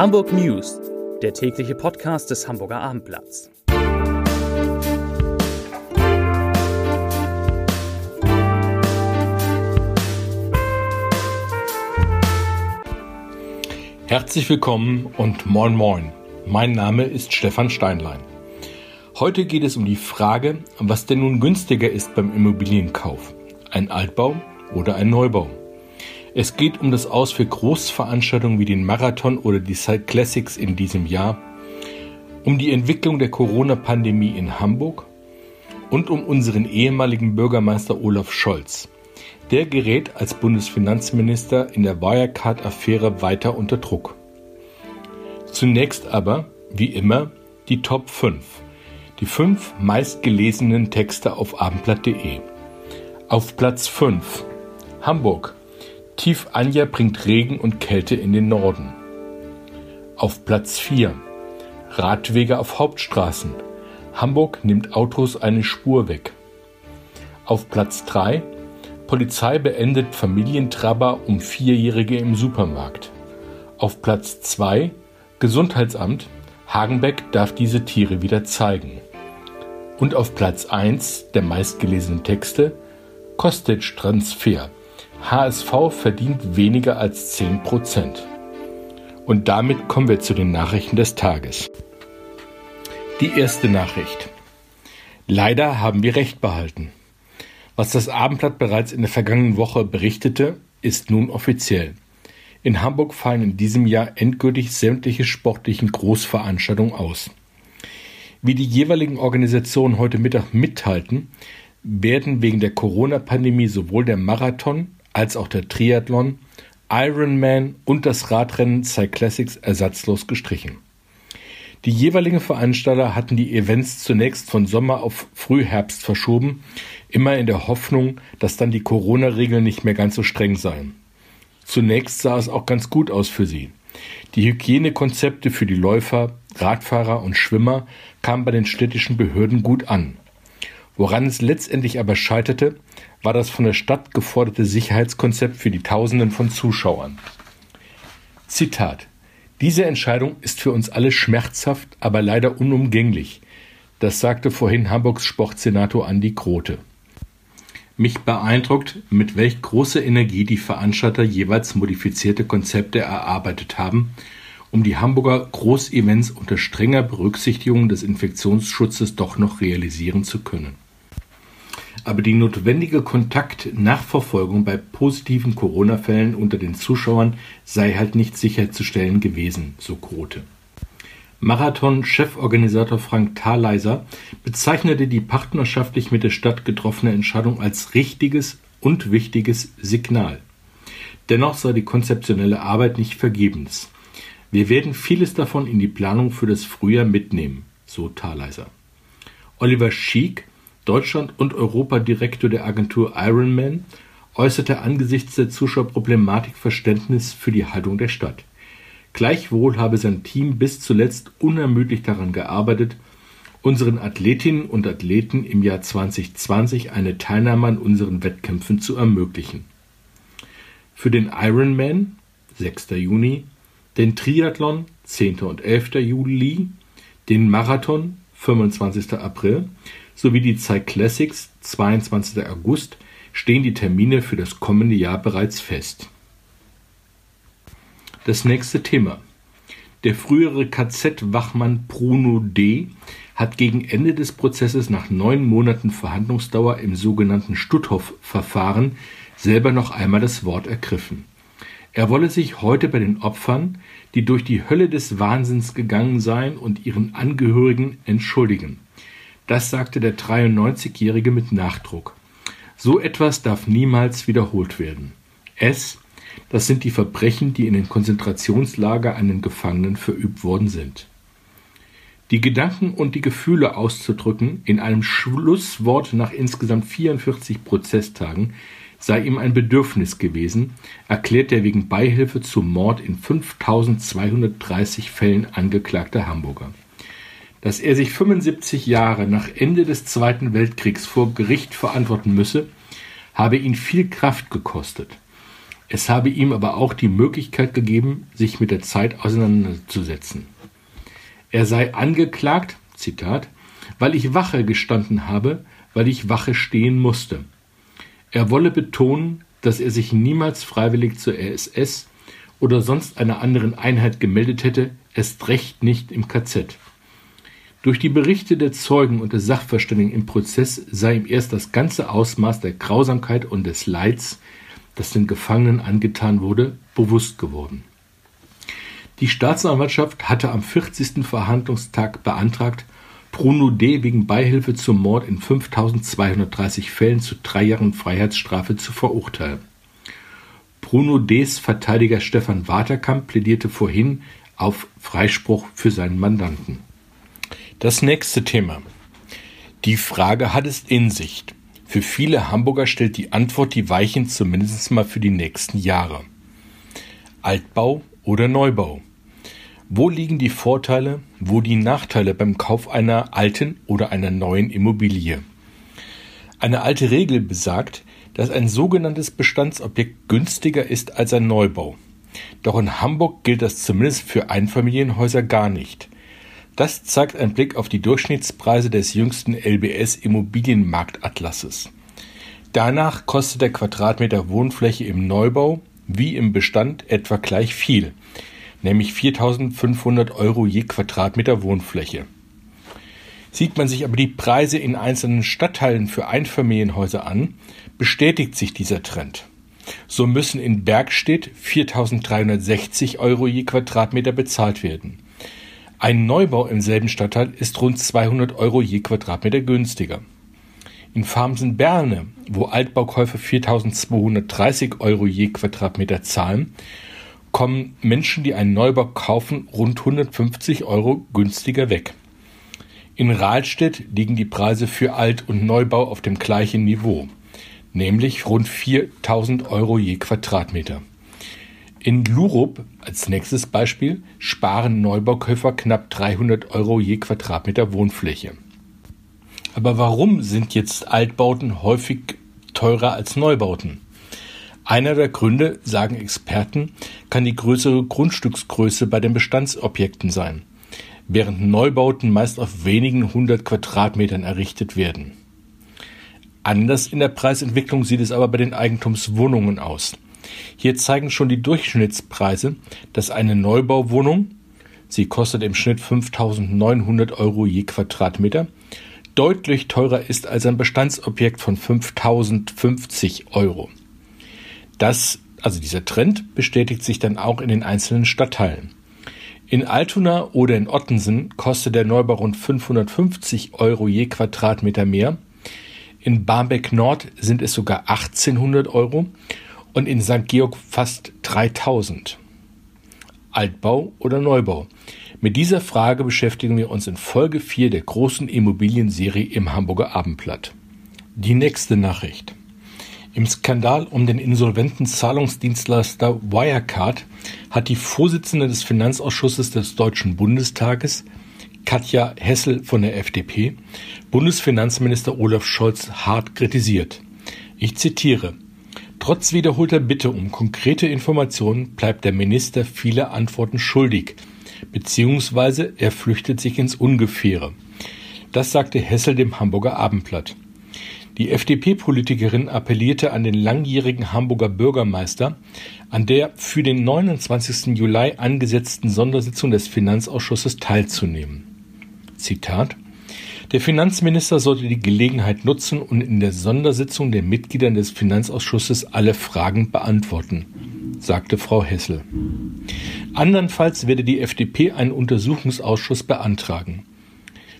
Hamburg News, der tägliche Podcast des Hamburger Abendblatts. Herzlich willkommen und moin moin. Mein Name ist Stefan Steinlein. Heute geht es um die Frage, was denn nun günstiger ist beim Immobilienkauf. Ein Altbau oder ein Neubau? Es geht um das Aus für Großveranstaltungen wie den Marathon oder die Side Classics in diesem Jahr, um die Entwicklung der Corona-Pandemie in Hamburg und um unseren ehemaligen Bürgermeister Olaf Scholz. Der gerät als Bundesfinanzminister in der Wirecard-Affäre weiter unter Druck. Zunächst aber, wie immer, die Top 5. Die fünf meistgelesenen Texte auf abendblatt.de. Auf Platz 5 Hamburg Tief Anja bringt Regen und Kälte in den Norden. Auf Platz 4 Radwege auf Hauptstraßen. Hamburg nimmt Autos eine Spur weg. Auf Platz 3 Polizei beendet Familientrabber um Vierjährige im Supermarkt. Auf Platz 2 Gesundheitsamt Hagenbeck darf diese Tiere wieder zeigen. Und auf Platz 1 der meistgelesenen Texte Kostic-Transfer HSV verdient weniger als 10 Prozent. Und damit kommen wir zu den Nachrichten des Tages. Die erste Nachricht. Leider haben wir Recht behalten. Was das Abendblatt bereits in der vergangenen Woche berichtete, ist nun offiziell. In Hamburg fallen in diesem Jahr endgültig sämtliche sportlichen Großveranstaltungen aus. Wie die jeweiligen Organisationen heute Mittag mitteilten, werden wegen der Corona-Pandemie sowohl der Marathon als auch der Triathlon, Ironman und das Radrennen Cyclassics ersatzlos gestrichen. Die jeweiligen Veranstalter hatten die Events zunächst von Sommer auf Frühherbst verschoben, immer in der Hoffnung, dass dann die Corona-Regeln nicht mehr ganz so streng seien. Zunächst sah es auch ganz gut aus für sie. Die Hygienekonzepte für die Läufer, Radfahrer und Schwimmer kamen bei den städtischen Behörden gut an. Woran es letztendlich aber scheiterte, war das von der Stadt geforderte Sicherheitskonzept für die Tausenden von Zuschauern. Zitat Diese Entscheidung ist für uns alle schmerzhaft, aber leider unumgänglich. Das sagte vorhin Hamburgs Sportsenator Andi Grote. Mich beeindruckt, mit welch großer Energie die Veranstalter jeweils modifizierte Konzepte erarbeitet haben, um die Hamburger Großevents unter strenger Berücksichtigung des Infektionsschutzes doch noch realisieren zu können aber die notwendige Kontaktnachverfolgung bei positiven Corona-Fällen unter den Zuschauern sei halt nicht sicherzustellen gewesen, so Grote. Marathon-Cheforganisator Frank Thaleiser bezeichnete die partnerschaftlich mit der Stadt getroffene Entscheidung als richtiges und wichtiges Signal. Dennoch sei die konzeptionelle Arbeit nicht vergebens. Wir werden vieles davon in die Planung für das Frühjahr mitnehmen, so Thaleiser. Oliver Schiek, Deutschland- und Europadirektor der Agentur Ironman, äußerte angesichts der Zuschauerproblematik Verständnis für die Haltung der Stadt. Gleichwohl habe sein Team bis zuletzt unermüdlich daran gearbeitet, unseren Athletinnen und Athleten im Jahr 2020 eine Teilnahme an unseren Wettkämpfen zu ermöglichen. Für den Ironman 6. Juni, den Triathlon 10. und 11. Juli, den Marathon 25. April sowie die Zeit Classics (22. August) stehen die Termine für das kommende Jahr bereits fest. Das nächste Thema: Der frühere KZ-Wachmann Bruno D. hat gegen Ende des Prozesses nach neun Monaten Verhandlungsdauer im sogenannten Stutthof-Verfahren selber noch einmal das Wort ergriffen. Er wolle sich heute bei den Opfern, die durch die Hölle des Wahnsinns gegangen seien, und ihren Angehörigen entschuldigen das sagte der 93-Jährige mit Nachdruck. So etwas darf niemals wiederholt werden. Es, das sind die Verbrechen, die in den Konzentrationslager an den Gefangenen verübt worden sind. Die Gedanken und die Gefühle auszudrücken in einem Schlusswort nach insgesamt 44 Prozesstagen sei ihm ein Bedürfnis gewesen, erklärt der wegen Beihilfe zum Mord in 5230 Fällen angeklagte Hamburger. Dass er sich 75 Jahre nach Ende des Zweiten Weltkriegs vor Gericht verantworten müsse, habe ihn viel Kraft gekostet. Es habe ihm aber auch die Möglichkeit gegeben, sich mit der Zeit auseinanderzusetzen. Er sei angeklagt, Zitat, weil ich Wache gestanden habe, weil ich Wache stehen musste. Er wolle betonen, dass er sich niemals freiwillig zur RSS oder sonst einer anderen Einheit gemeldet hätte, erst recht nicht im KZ. Durch die Berichte der Zeugen und des Sachverständigen im Prozess sei ihm erst das ganze Ausmaß der Grausamkeit und des Leids, das den Gefangenen angetan wurde, bewusst geworden. Die Staatsanwaltschaft hatte am 40. Verhandlungstag beantragt, Bruno D. wegen Beihilfe zum Mord in 5230 Fällen zu drei Jahren Freiheitsstrafe zu verurteilen. Bruno D.s Verteidiger Stefan Waterkamp plädierte vorhin auf Freispruch für seinen Mandanten. Das nächste Thema. Die Frage hat es in sich. Für viele Hamburger stellt die Antwort die Weichen zumindest mal für die nächsten Jahre. Altbau oder Neubau? Wo liegen die Vorteile, wo die Nachteile beim Kauf einer alten oder einer neuen Immobilie? Eine alte Regel besagt, dass ein sogenanntes Bestandsobjekt günstiger ist als ein Neubau. Doch in Hamburg gilt das zumindest für Einfamilienhäuser gar nicht. Das zeigt ein Blick auf die Durchschnittspreise des jüngsten LBS Immobilienmarktatlasses. Danach kostet der Quadratmeter Wohnfläche im Neubau wie im Bestand etwa gleich viel nämlich 4.500 Euro je Quadratmeter Wohnfläche. Sieht man sich aber die Preise in einzelnen Stadtteilen für Einfamilienhäuser an, bestätigt sich dieser Trend. So müssen in Bergstedt 4.360 Euro je Quadratmeter bezahlt werden. Ein Neubau im selben Stadtteil ist rund 200 Euro je Quadratmeter günstiger. In Farmsen-Berne, wo Altbaukäufer 4.230 Euro je Quadratmeter zahlen, kommen Menschen, die einen Neubau kaufen, rund 150 Euro günstiger weg. In Rahlstedt liegen die Preise für Alt- und Neubau auf dem gleichen Niveau, nämlich rund 4000 Euro je Quadratmeter. In Lurup, als nächstes Beispiel, sparen Neubaukäufer knapp 300 Euro je Quadratmeter Wohnfläche. Aber warum sind jetzt Altbauten häufig teurer als Neubauten? Einer der Gründe, sagen Experten, kann die größere Grundstücksgröße bei den Bestandsobjekten sein, während Neubauten meist auf wenigen hundert Quadratmetern errichtet werden. Anders in der Preisentwicklung sieht es aber bei den Eigentumswohnungen aus. Hier zeigen schon die Durchschnittspreise, dass eine Neubauwohnung, sie kostet im Schnitt 5.900 Euro je Quadratmeter, deutlich teurer ist als ein Bestandsobjekt von 5.050 Euro. Das, also dieser Trend bestätigt sich dann auch in den einzelnen Stadtteilen. In Altona oder in Ottensen kostet der Neubau rund 550 Euro je Quadratmeter mehr. In Barmbek Nord sind es sogar 1800 Euro und in St. Georg fast 3000. Altbau oder Neubau? Mit dieser Frage beschäftigen wir uns in Folge 4 der großen Immobilienserie im Hamburger Abendblatt. Die nächste Nachricht. Im Skandal um den insolventen Zahlungsdienstleister Wirecard hat die Vorsitzende des Finanzausschusses des Deutschen Bundestages, Katja Hessel von der FDP, Bundesfinanzminister Olaf Scholz hart kritisiert. Ich zitiere Trotz wiederholter Bitte um konkrete Informationen bleibt der Minister viele Antworten schuldig, beziehungsweise er flüchtet sich ins Ungefähre. Das sagte Hessel dem Hamburger Abendblatt. Die FDP-Politikerin appellierte an den langjährigen Hamburger Bürgermeister, an der für den 29. Juli angesetzten Sondersitzung des Finanzausschusses teilzunehmen. Zitat Der Finanzminister sollte die Gelegenheit nutzen und in der Sondersitzung den Mitgliedern des Finanzausschusses alle Fragen beantworten, sagte Frau Hessel. Andernfalls werde die FDP einen Untersuchungsausschuss beantragen.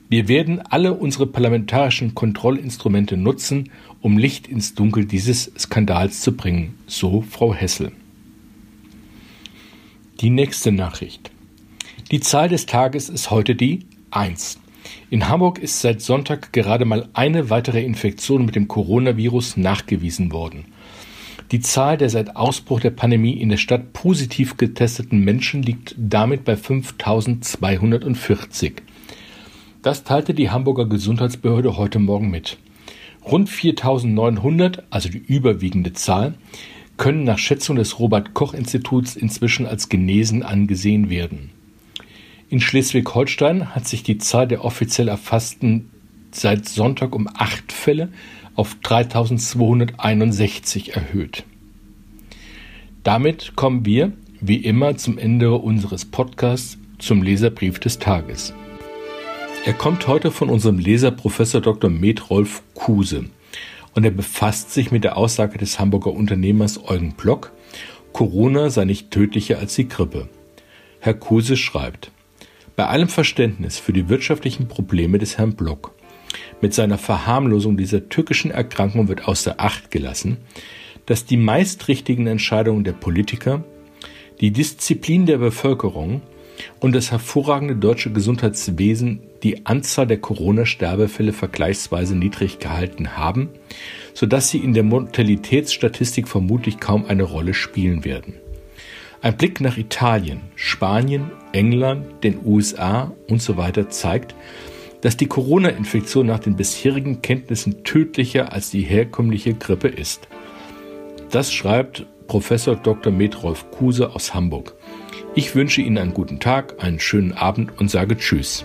Wir werden alle unsere parlamentarischen Kontrollinstrumente nutzen, um Licht ins Dunkel dieses Skandals zu bringen, so Frau Hessel. Die nächste Nachricht. Die Zahl des Tages ist heute die 1. In Hamburg ist seit Sonntag gerade mal eine weitere Infektion mit dem Coronavirus nachgewiesen worden. Die Zahl der seit Ausbruch der Pandemie in der Stadt positiv getesteten Menschen liegt damit bei 5240. Das teilte die Hamburger Gesundheitsbehörde heute Morgen mit. Rund 4.900, also die überwiegende Zahl, können nach Schätzung des Robert Koch Instituts inzwischen als genesen angesehen werden. In Schleswig-Holstein hat sich die Zahl der offiziell erfassten seit Sonntag um acht Fälle auf 3261 erhöht. Damit kommen wir, wie immer, zum Ende unseres Podcasts zum Leserbrief des Tages. Er kommt heute von unserem Leser Professor Dr. Metrolf Kuse und er befasst sich mit der Aussage des Hamburger Unternehmers Eugen Block, Corona sei nicht tödlicher als die Grippe. Herr Kuse schreibt, bei allem Verständnis für die wirtschaftlichen Probleme des Herrn Block mit seiner Verharmlosung dieser tückischen Erkrankung wird außer Acht gelassen, dass die meist richtigen Entscheidungen der Politiker, die Disziplin der Bevölkerung und das hervorragende deutsche Gesundheitswesen die Anzahl der Corona-Sterbefälle vergleichsweise niedrig gehalten haben, sodass sie in der Mortalitätsstatistik vermutlich kaum eine Rolle spielen werden. Ein Blick nach Italien, Spanien, England, den USA und so weiter zeigt, dass die Corona-Infektion nach den bisherigen Kenntnissen tödlicher als die herkömmliche Grippe ist. Das schreibt Professor Dr. Metrolf Kuse aus Hamburg. Ich wünsche Ihnen einen guten Tag, einen schönen Abend und sage Tschüss.